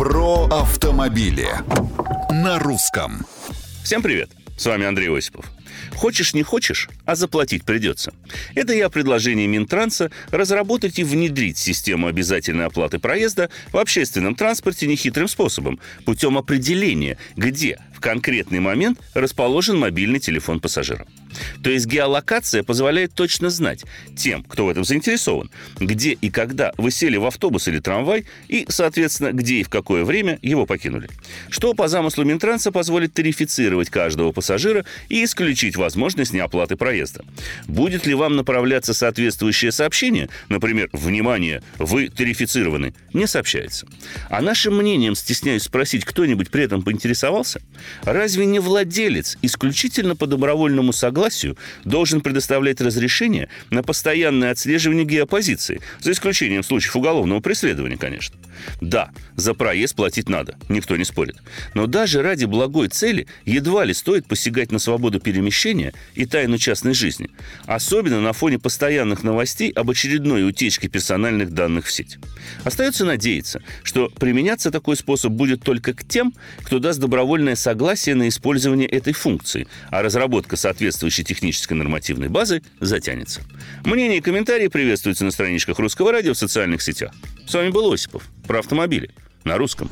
Про автомобили на русском. Всем привет! С вами Андрей Осипов. Хочешь, не хочешь, а заплатить придется. Это я предложение Минтранса разработать и внедрить систему обязательной оплаты проезда в общественном транспорте нехитрым способом, путем определения, где в конкретный момент расположен мобильный телефон пассажира. То есть геолокация позволяет точно знать тем, кто в этом заинтересован, где и когда вы сели в автобус или трамвай и, соответственно, где и в какое время его покинули. Что по замыслу Минтранса позволит тарифицировать каждого пассажира и исключить возможность неоплаты проезда. Будет ли вам направляться соответствующее сообщение, например, «Внимание, вы тарифицированы», не сообщается. А нашим мнением, стесняюсь спросить, кто-нибудь при этом поинтересовался? Разве не владелец исключительно по добровольному согласию должен предоставлять разрешение на постоянное отслеживание геопозиции, за исключением случаев уголовного преследования, конечно. Да, за проезд платить надо, никто не спорит. Но даже ради благой цели едва ли стоит посягать на свободу перемещения и тайну частной жизни, особенно на фоне постоянных новостей об очередной утечке персональных данных в сеть. Остается надеяться, что применяться такой способ будет только к тем, кто даст добровольное согласие на использование этой функции, а разработка соответствующей технической нормативной базы затянется. Мнения и комментарии приветствуются на страничках Русского радио в социальных сетях. С вами был Осипов про автомобили на русском.